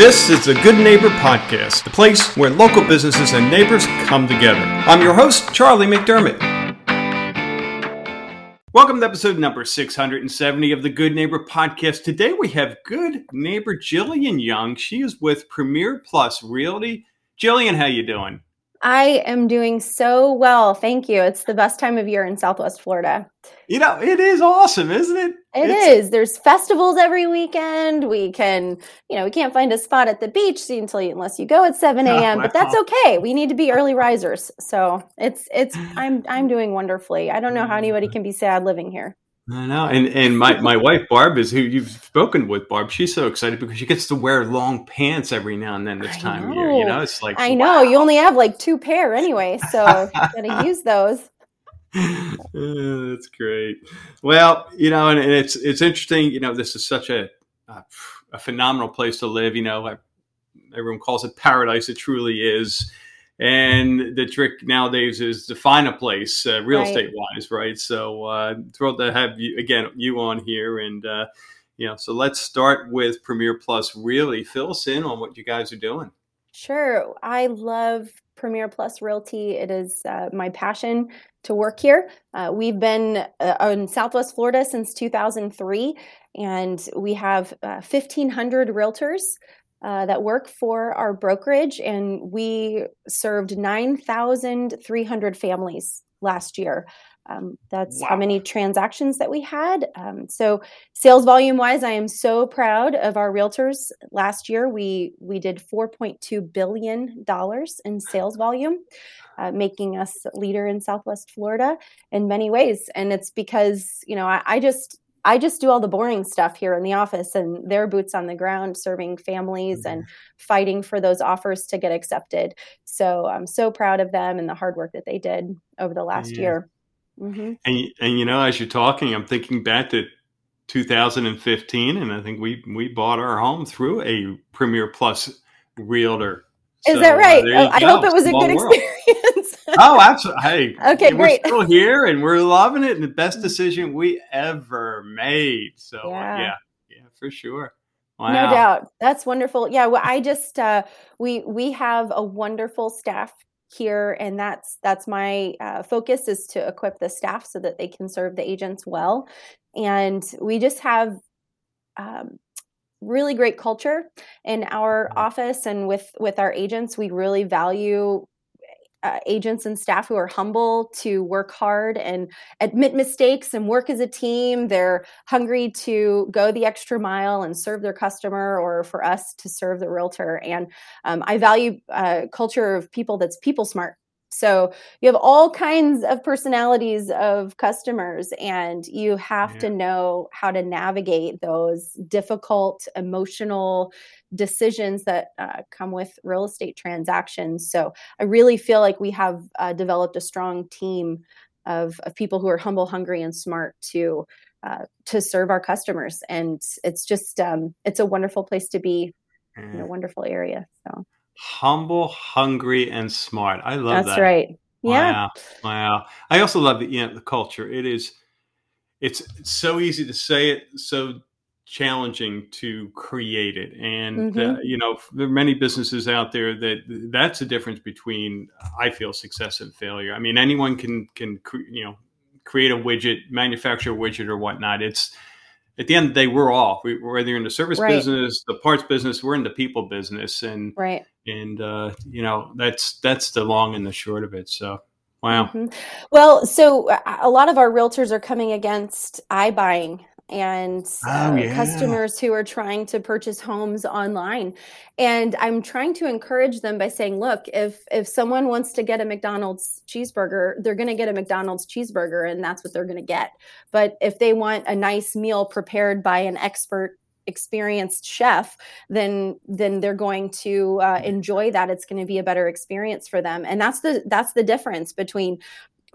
This is the Good Neighbor Podcast, the place where local businesses and neighbors come together. I'm your host, Charlie McDermott. Welcome to episode number 670 of the Good Neighbor Podcast. Today we have good neighbor Jillian Young. She is with Premier Plus Realty. Jillian, how you doing? I am doing so well. Thank you. It's the best time of year in Southwest Florida. You know, it is awesome, isn't it? It it's- is. There's festivals every weekend. We can, you know, we can't find a spot at the beach until you, unless you go at 7 a.m. Oh, But that's okay. We need to be early risers. So it's it's I'm I'm doing wonderfully. I don't know how anybody can be sad living here. I know, and and my, my wife Barb is who you've spoken with. Barb, she's so excited because she gets to wear long pants every now and then this I time of year. You know. know, it's like I know you only have like two pair anyway, so you gotta use those. Uh, that's great. Well, you know, and, and it's it's interesting. You know, this is such a a, a phenomenal place to live. You know, I, everyone calls it paradise. It truly is. And the trick nowadays is to find a place, uh, real Right. estate wise, right? So uh, thrilled to have you again, you on here, and uh, you know, so let's start with Premier Plus. Really, fill us in on what you guys are doing. Sure. I love Premier Plus Realty. It is uh, my passion to work here. Uh, we've been uh, in Southwest Florida since 2003, and we have uh, 1,500 realtors uh, that work for our brokerage, and we served 9,300 families last year. Um, that's how many transactions that we had. Um, so, sales volume wise, I am so proud of our realtors. Last year, we we did 4.2 billion dollars in sales volume, uh, making us leader in Southwest Florida in many ways. And it's because you know I, I just I just do all the boring stuff here in the office, and they're boots on the ground, serving families and fighting for those offers to get accepted. So I'm so proud of them and the hard work that they did over the last Yeah. year. hmm And and you know, as you're talking, I'm thinking back to 2015, and I think we we bought our home through a Premier Plus realtor. Is So, that uh, right? there Oh, I hope it was a Small good experience. Oh, absolutely! Hey, Okay, we're great. still here, and we're loving it, and the best decision we ever made. So, uh, Yeah. yeah, yeah, for sure. Wow. No doubt. That's wonderful. Yeah, well, I just uh, we we have a wonderful staff here, and that's that's my uh, focus is to equip the staff so that they can serve the agents well, and we just have um, really great culture in our office and with with our agents. We really value. Uh, agents and staff who are humble to work hard and admit mistakes and work as a team. They're hungry to go the extra mile and serve their customer or for us to serve the realtor. And um, I value a culture of people that's people smart. So you have all kinds of personalities of customers, and you have to know how to navigate those difficult emotional decisions that uh, come with real estate transactions. So I really feel like we have uh, developed a strong team of, of people who are humble, hungry, and smart to uh, to serve our customers. And it's just um, it's a wonderful place to be in a wonderful area. So Humble, hungry, and smart. I love that's that. That's right. Yeah. Wow. Wow. I also love the you know, the culture. It is it's, it's so easy to say it, so challenging to create it. And uh, Mhm. you know, there are many businesses out there that that's the difference between I feel success and failure. I mean, anyone can can cre- you know create a widget, manufacture a widget or whatnot. It's at the end of the day, we're all we, whether you're in the service Right. business, the parts business, we're in the people business, and Right. And uh, you know that's that's the long and the short of it. So wow, Mhm. Well, so uh, a lot of our realtors are coming against iBuying and Oh, uh, yeah. customers who are trying to purchase homes online. And I'm trying to encourage them by saying, look, if if someone wants to get a McDonald's cheeseburger, they're going to get a McDonald's cheeseburger and that's what they're going to get. But if they want a nice meal prepared by an expert experienced chef then then they're going to uh, enjoy that. It's going to be a better experience for them. And that's the that's the difference between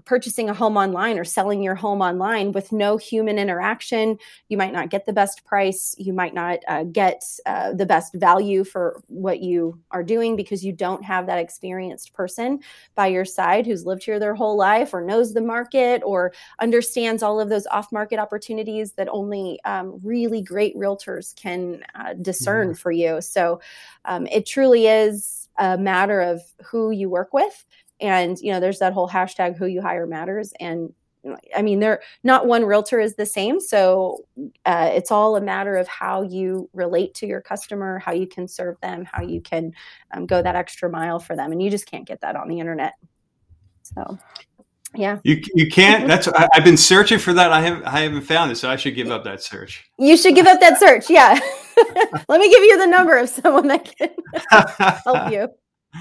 purchasing a home online or selling your home online with no human interaction. You might not get the best price. You might not uh, get uh, the best value for what you are doing because you don't have that experienced person by your side who's lived here their whole life or knows the market or understands all of those off market opportunities that only um, really great realtors can uh, discern mm-hmm. for you. So um, it truly is a matter of who you work with and you know there's that whole hashtag who you hire matters and I mean, they're not one realtor is the same. So uh, it's all a matter of how you relate to your customer, how you can serve them, how you can um, go that extra mile for them. And you just can't get that on the internet. So, yeah. You, you can't. That's I, have been searching for that. I haven't I haven't found it, so I should give up that search. You should give up that search. Yeah. Let me give you the number of someone that can help you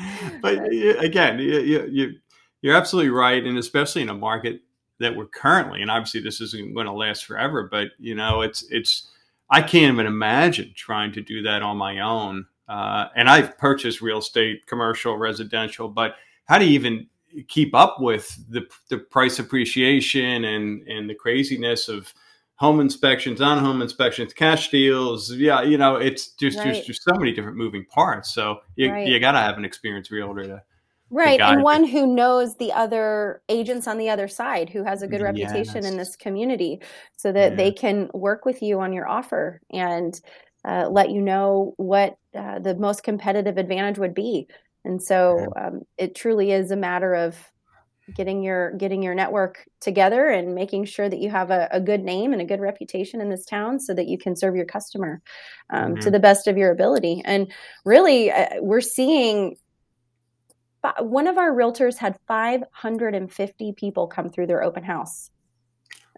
but again, you, you, you're absolutely right, and especially in a market that we're currently, and obviously this isn't going to last forever, but you know, it's it's I can't even imagine trying to do that on my own. Uh, and I've purchased real estate, commercial, residential, but how do you even keep up with the the price appreciation and and the craziness of home inspections, on home inspections, cash deals. Yeah, you know, it's just right. there's just so many different moving parts. So you right. you got to have an experienced realtor to right and one who knows the other agents on the other side who has a good reputation yes. in this community so that yeah. they can work with you on your offer and uh, let you know what uh, the most competitive advantage would be and so um, it truly is a matter of getting your getting your network together and making sure that you have a, a, good name and a good reputation in this town so that you can serve your customer um, mm-hmm. to the best of your ability. And really uh, we're seeing one of our realtors had 550 people come through their open house.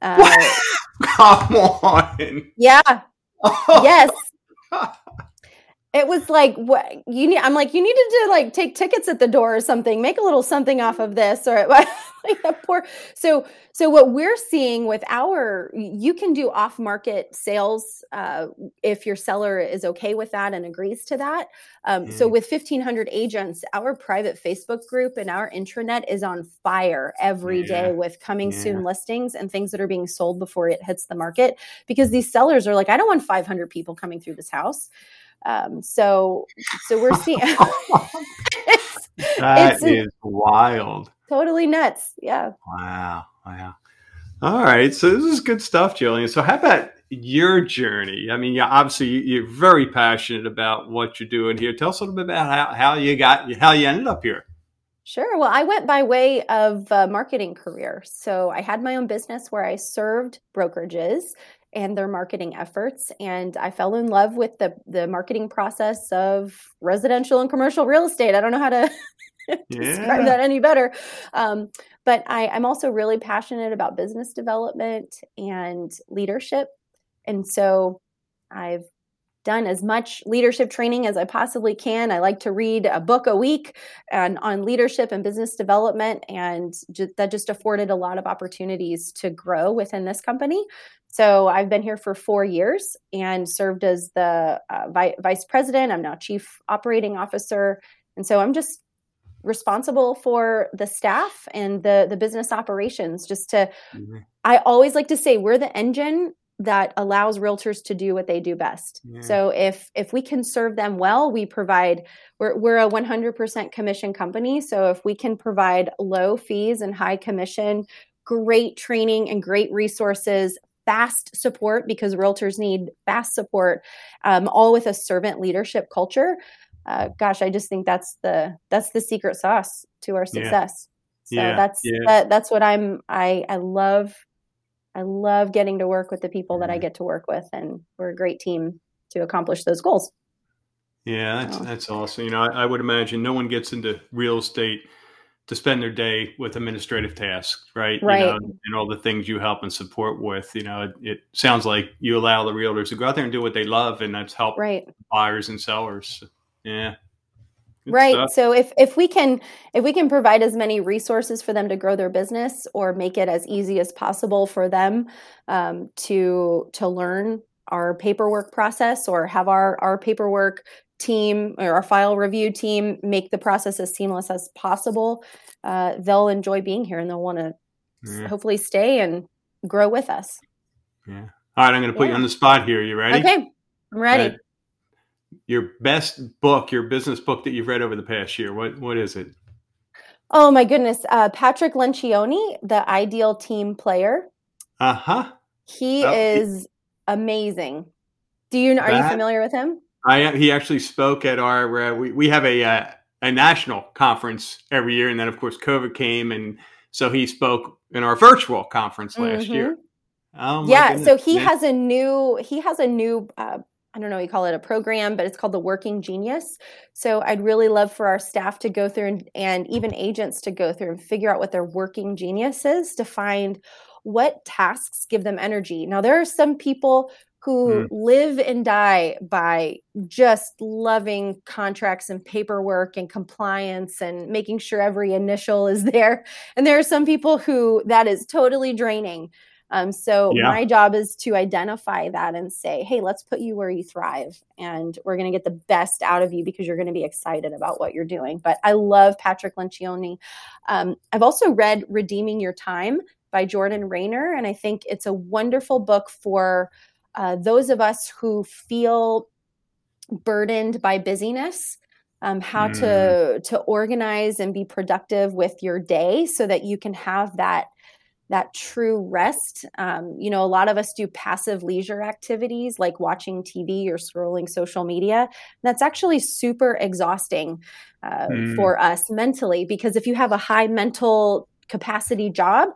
Uh, come on. Yeah. Yes it was like what you need i'm like you needed to like take tickets at the door or something make a little something off of this or like a poor so so what we're seeing with our you can do off market sales uh, if your seller is okay with that and agrees to that um, mm. so with 1500 agents our private facebook group and our intranet is on fire every yeah. day with coming yeah. soon listings and things that are being sold before it hits the market because these sellers are like i don't want 500 people coming through this house um, so so we're seeing it's, that it's is wild. Totally nuts. Yeah. Wow. Wow. All right. So this is good stuff, Jillian. So how about your journey? I mean, yeah, obviously you're very passionate about what you're doing here. Tell us a little bit about how, how you got how you ended up here. Sure. Well, I went by way of a marketing career. So I had my own business where I served brokerages and their marketing efforts. And I fell in love with the the marketing process of residential and commercial real estate. I don't know how to describe that any better. Um, but I, I'm also really passionate about business development and leadership. And so I've done as much leadership training as I possibly can. I like to read a book a week and on leadership and business development, and ju- that just afforded a lot of opportunities to grow within this company. So I've been here for four years and served as the uh, vi- vice president. I'm now chief operating officer. And so I'm just responsible for the staff and the the business operations just to mm-hmm. i always like to say we're the engine that allows realtors to do what they do best yeah. so if if we can serve them well we provide we're, we're a 100% commission company so if we can provide low fees and high commission great training and great resources fast support because realtors need fast support, um, all with a servant leadership culture. Uh, gosh, I just think that's the that's the secret sauce to our success. Yeah. So yeah. that's. That, that's what I'm. I I love I love getting to work with the people that I mm-hmm. get to work with, and we're a great team to accomplish those goals. Yeah, that's so. that's awesome. You know, I, I would imagine no one gets into real estate to spend their day with administrative tasks, right? Right. You know, and all the things you help and support with. You know, it, it, sounds like you allow the realtors to go out there and do what they love, and that's help right. buyers and sellers. Yeah. Good right. Stuff. So if if we can if we can provide as many resources for them to grow their business, or make it as easy as possible for them um, to to learn our paperwork process or have our our paperwork team or our file review team make the process as seamless as possible, uh, they'll enjoy being here and they'll want to yeah. hopefully stay and grow with us. Yeah. All right, I'm going to put yeah. you on the spot here. You ready? Okay, I'm ready. Your best book, your business book that you've read over the past year. What what is it? Oh my goodness, uh, Patrick Lencioni, the ideal team player. Uh huh. He oh, is amazing. Do you are that, you familiar with him? I am. He actually spoke at our. Uh, we we have a uh, a national conference every year, and then of course COVID came, and so he spoke in our virtual conference last mm-hmm. year. Oh yeah, goodness. so he yeah. has a new he has a new uh, I don't know, you call it a program, but it's called the Working Genius. So I'd really love for our staff to go through and, and even agents to go through and figure out what their working genius is to find what tasks give them energy. Now, there are some people who mm. live and die by just loving contracts and paperwork and compliance and making sure every initial is there. And there are some people who that is totally draining. Um, so yeah. my job is to identify that and say, hey, let's put you where you thrive, and we're going to get the best out of you because you're going to be excited about what you're doing. But I love Patrick Lencioni. Um, I've also read Redeeming Your Time by Jordan Raynor, and I think it's a wonderful book for uh, those of us who feel burdened by busyness. Um, how mm. to to organize and be productive with your day so that you can have that that true rest. Um, you know, a lot of us do passive leisure activities like watching TV or scrolling social media. That's actually super exhausting uh, mm. for us mentally because if you have a high mental capacity job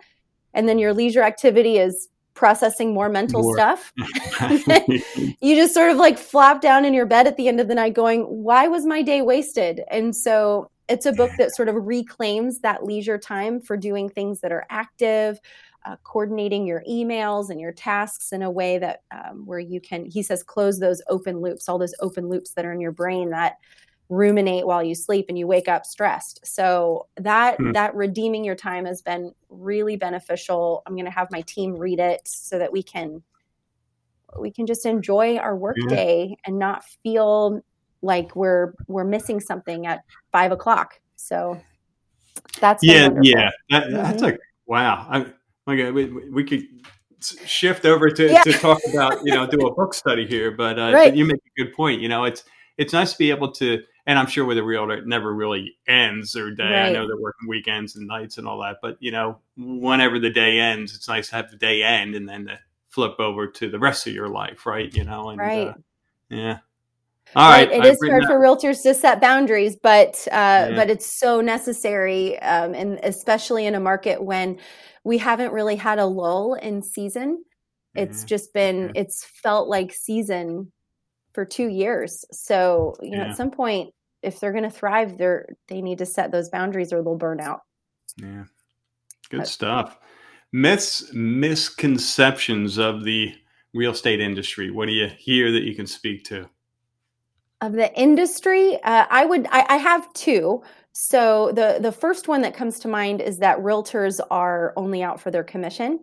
and then your leisure activity is processing more mental more. stuff, you just sort of like flop down in your bed at the end of the night going, why was my day wasted? And so it's a book that sort of reclaims that leisure time for doing things that are active uh, coordinating your emails and your tasks in a way that um, where you can he says close those open loops all those open loops that are in your brain that ruminate while you sleep and you wake up stressed so that mm. that redeeming your time has been really beneficial i'm going to have my team read it so that we can we can just enjoy our workday yeah. and not feel like we're we're missing something at five o'clock. So that's yeah, yeah. That, mm-hmm. That's like wow. I, my God, we, we could shift over to, yeah. to talk about you know do a book study here, but, uh, right. but you make a good point. You know, it's it's nice to be able to, and I'm sure with a realtor, it never really ends their day. Right. I know they're working weekends and nights and all that, but you know, whenever the day ends, it's nice to have the day end and then to flip over to the rest of your life, right? You know, and right. Uh, yeah. All right. It is hard for realtors to set boundaries, but uh, yeah. but it's so necessary, um, and especially in a market when we haven't really had a lull in season. It's just been it's felt like season for two years. So you know, yeah. at some point, if they're going to thrive, they're they need to set those boundaries or they'll burn out. Yeah, good but, stuff. Myths, misconceptions of the real estate industry. What do you hear that you can speak to? Of the industry uh, i would I, I, have two so the the first one that comes to mind is that realtors are only out for their commission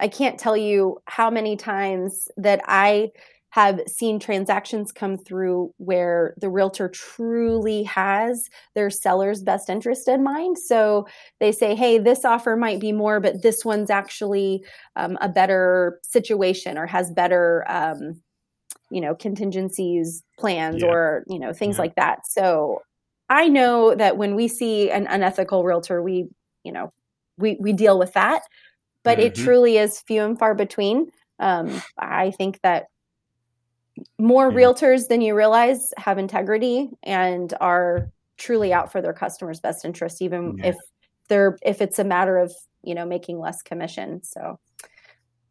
i can't tell you how many times that i have seen transactions come through where the realtor truly has their seller's best interest in mind. So they say, hey, this offer might be more, but this one's actually um, a better situation or has better um, you know contingencies plans yeah. or you know things yeah. like that so i know that when we see an unethical realtor we you know we we deal with that but mm-hmm. it truly is few and far between um, i think that more yeah. realtors than you realize have integrity and are truly out for their customers best interest even if they're if it's a matter of you know making less commission so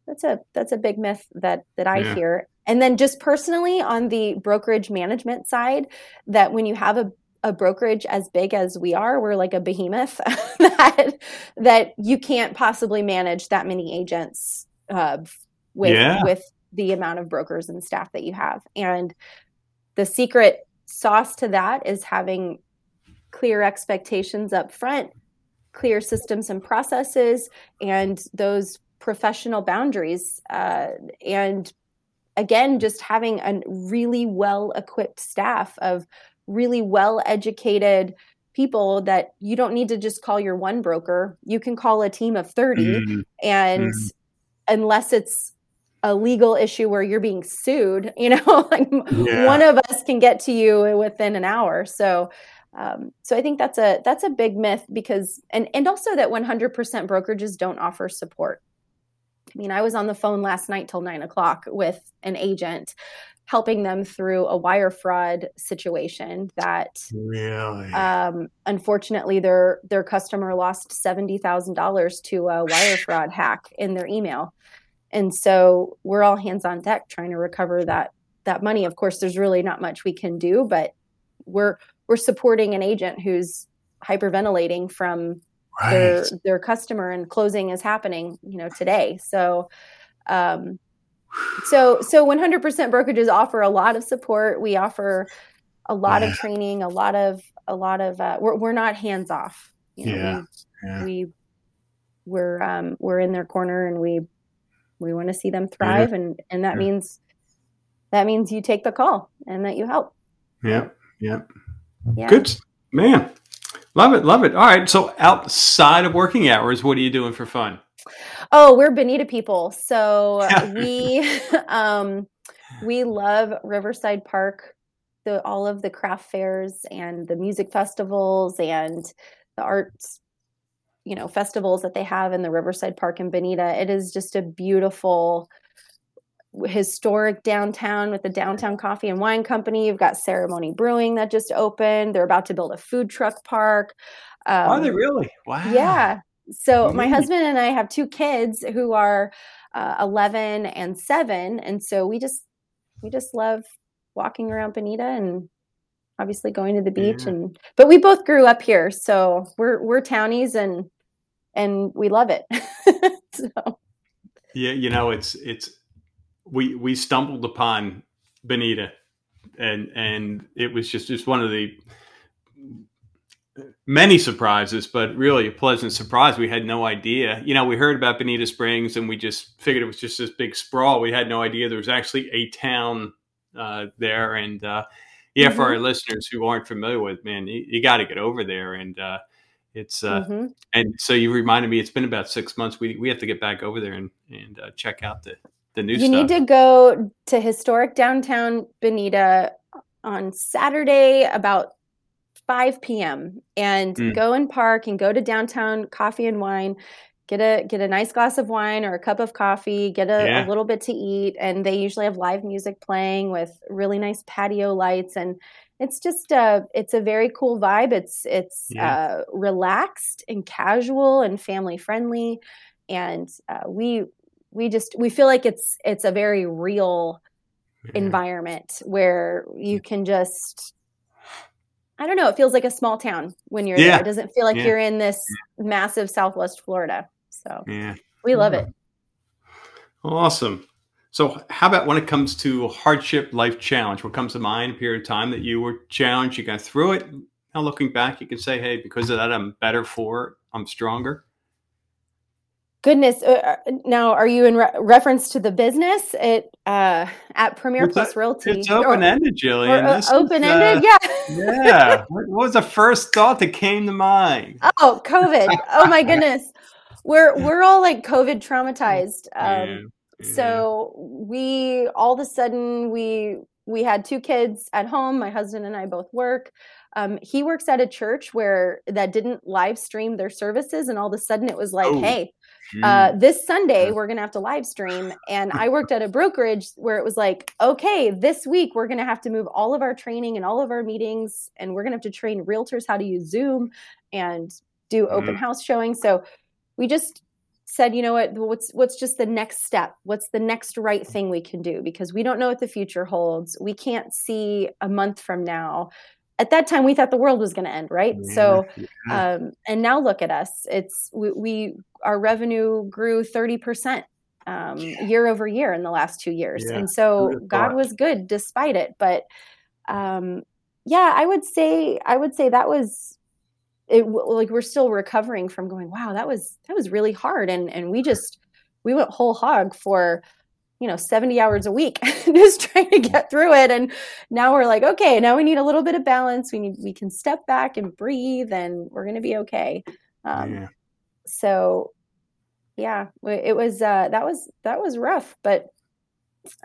that's a that's a big myth that that i hear and then just personally on the brokerage management side, that when you have a a brokerage as big as we are, we're like a behemoth that that you can't possibly manage that many agents uh, with yeah. with the amount of brokers and staff that you have. And the secret sauce to that is having clear expectations up front, clear systems and processes, and those professional boundaries, uh, and again, just having a really well equipped staff of really well educated people that you don't need to just call your one broker. You can call a team of 30 mm-hmm. and mm-hmm. unless it's a legal issue where you're being sued, you know, like yeah. one of us can get to you within an hour. So um, so I think that's a that's a big myth because and and also that 100% brokerages don't offer support. I mean, I was on the phone last night till nine o'clock with an agent helping them through a wire fraud situation that really um, unfortunately their their customer lost $70,000 to a wire fraud hack in their email. And so we're all hands on deck trying to recover that that money. Of course, there's really not much we can do, but we're we're supporting an agent who's hyperventilating from right. their their customer and closing is happening, you know, today. So um so so 100% brokerages offer a lot of support. We offer a lot yeah. of training, a lot of a lot of uh, we're we're not hands off. You know, yeah. We, yeah. we we're um we're in their corner and we we want to see them thrive yeah. and and that means that means you take the call and that you help. Yeah. Yeah. Yeah. Good man. Love it. Love it. All right. So outside of working hours, what are you doing for fun? Oh, we're Bonita people. So we um we love Riverside Park, the all of the craft fairs and the music festivals and the arts you know festivals that they have in the Riverside Park in Bonita. It is just a beautiful historic downtown with the downtown coffee and wine company. You've got ceremony brewing that just opened. They're about to build a food truck park. Um, are they really? wow. Yeah so my husband and i have two kids who are uh, 11 and 7 and so we just we just love walking around bonita and obviously going to the beach yeah. and but we both grew up here so we're we're townies and and we love it. So yeah you know it's it's we we stumbled upon Bonita, and and it was just just one of the many surprises, but really a pleasant surprise. We had no idea. You know, we heard about Bonita Springs, and we just figured it was just this big sprawl. We had no idea there was actually a town uh, there, and uh, yeah, mm-hmm. for our listeners who aren't familiar with, man, you, you got to get over there and. Uh, it's uh, mm-hmm. and so you reminded me. It's been about six months. We we have to get back over there and and uh, check out the the new you stuff. need to go to historic downtown Bonita on Saturday about 5 p.m. and mm. go and park and go to downtown coffee and wine. Get a get a nice glass of wine or a cup of coffee. Get a, yeah. a little bit to eat, and they usually have live music playing with really nice patio lights and it's just a uh, it's a very cool vibe it's it's yeah. uh, relaxed and casual and family friendly and uh, we we just we feel like it's it's a very real yeah. environment where you can just I don't know, it feels like a small town when you're yeah. there. It doesn't feel like yeah. you're in this massive southwest Florida. So yeah. we love it. Awesome. So how about when it comes to hardship life challenge? What comes to mind a period of time that you were challenged, you got through it? Now looking back, you can say, hey, because of that I'm better for it. I'm stronger. Goodness. Uh, uh, now, are you in re- reference to the business at uh, at Premier it's Plus Realty? It's open ended, Jillian. Uh, open ended, uh, yeah. yeah. What was the first thought that came to mind? Oh, COVID. oh my goodness. We're we're all like COVID traumatized. Um, yeah. So we all of a sudden we we had two kids at home. My husband and I both work. Um, he works at a church where that didn't live stream their services, and all of a sudden it was like, oh. hey uh, this Sunday, we're going to have to live stream. And I worked at a brokerage where it was like, okay, this week we're going to have to move all of our training and all of our meetings, and we're going to have to train realtors how to use Zoom and do open mm-hmm. house showing. So we just said, you know what, what's what's just the next step? What's the next right thing we can do? Because we don't know what the future holds. We can't see a month from now at that time we thought the world was going to end right? Yeah, so yeah. Um, and now look at us. It's we, we our revenue grew 30% um, yeah. year over year in the last two years. And so god was good despite it. But um, yeah i would say i would say that was it like we're still recovering from going wow that was that was really hard. And and we just we went whole hog for you know 70 hours a week just trying to get through it and now we're like okay now we need a little bit of balance we need we can step back and breathe and we're going to be okay um, yeah. so yeah it was uh, that was that was rough but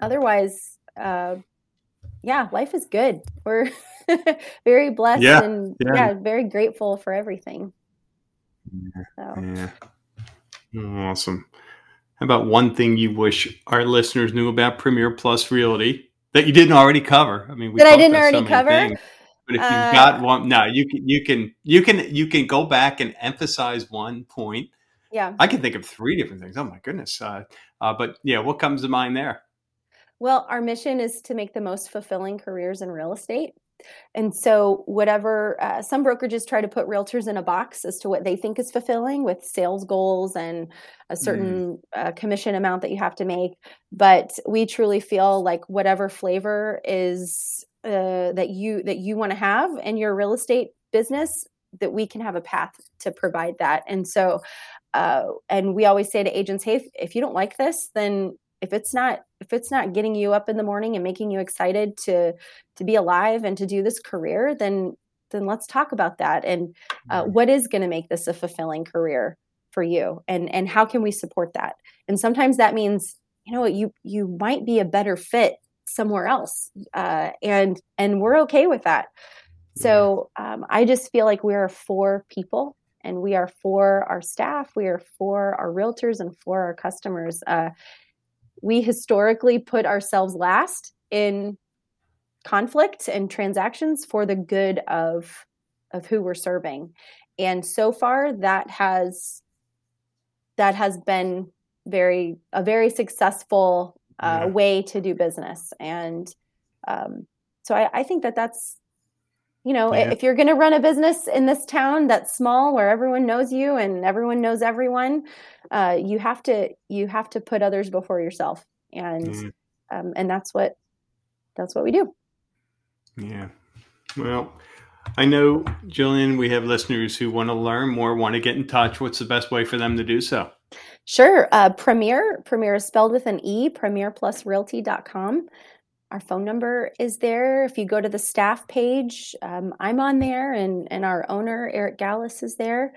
otherwise uh, yeah life is good we're very blessed yeah. and yeah. yeah. very grateful for everything yeah. So. yeah. awesome how about one thing you wish our listeners knew about Premier Plus Realty that you didn't already cover? I mean, that I didn't already so cover. Things, but if you've uh, got one, no, you can you can you can you can go back and emphasize one point. Yeah, I can think of three different things. Oh my goodness! Uh, uh, but yeah, what comes to mind there? Well, our mission is to make the most fulfilling careers in real estate. And so, whatever uh, some brokerages try to put realtors in a box as to what they think is fulfilling with sales goals and a certain mm. uh, commission amount that you have to make. But we truly feel like whatever flavor is uh, that you that you want to have in your real estate business, that we can have a path to provide that. And so, uh, and we always say to agents, hey, if, if you don't like this, then if it's not if it's not getting you up in the morning and making you excited to to be alive and to do this career then then let's talk about that. And uh, what is going to make this a fulfilling career for you? And and how can we support that? And sometimes that means you know you you might be a better fit somewhere else uh, and and we're okay with that. So um, i just feel like we're for people and we are for our staff we are for our realtors and for our customers uh, we historically put ourselves last in conflict and transactions for the good of of who we're serving and so far that has that has been very a very successful uh, yeah. way to do business and um, so I, I, think that that's you know yeah. if you're going to run a business in this town that's small where everyone knows you and everyone knows everyone uh, you have to you have to put others before yourself. And mm. um, and that's what that's what we do. Yeah. Well i know jillian we have listeners who want to learn more want to get in touch. What's the best way for them to do so? Sure. Uh, premier premier is spelled with an e premierplusrealty.com our phone number is there. If you go to the staff page, um, I'm on there, and and our owner Eric Gallus is there,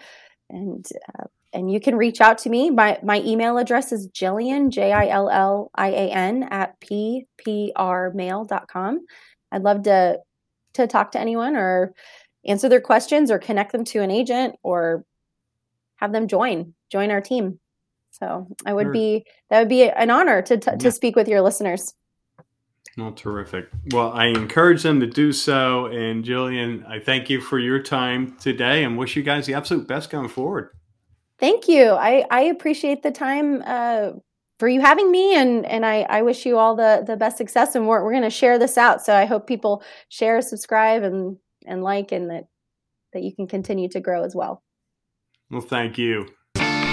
and uh, and you can reach out to me. My my email address is Jillian J I L L I A N at p p r pprmail.com. I'd love to to talk to anyone or answer their questions or connect them to an agent or have them join join our team. So I would sure. be that would be an honor to to, to speak with your listeners. Well, terrific. Well, I encourage them to do so. And Jillian, I thank you for your time today and wish you guys the absolute best going forward. Thank you. I, I appreciate the time uh, for you having me, and and I, I wish you all the the best success. And we're we're going to share this out, so I hope people share, subscribe, and and like, and that that you can continue to grow as well. Well, thank you.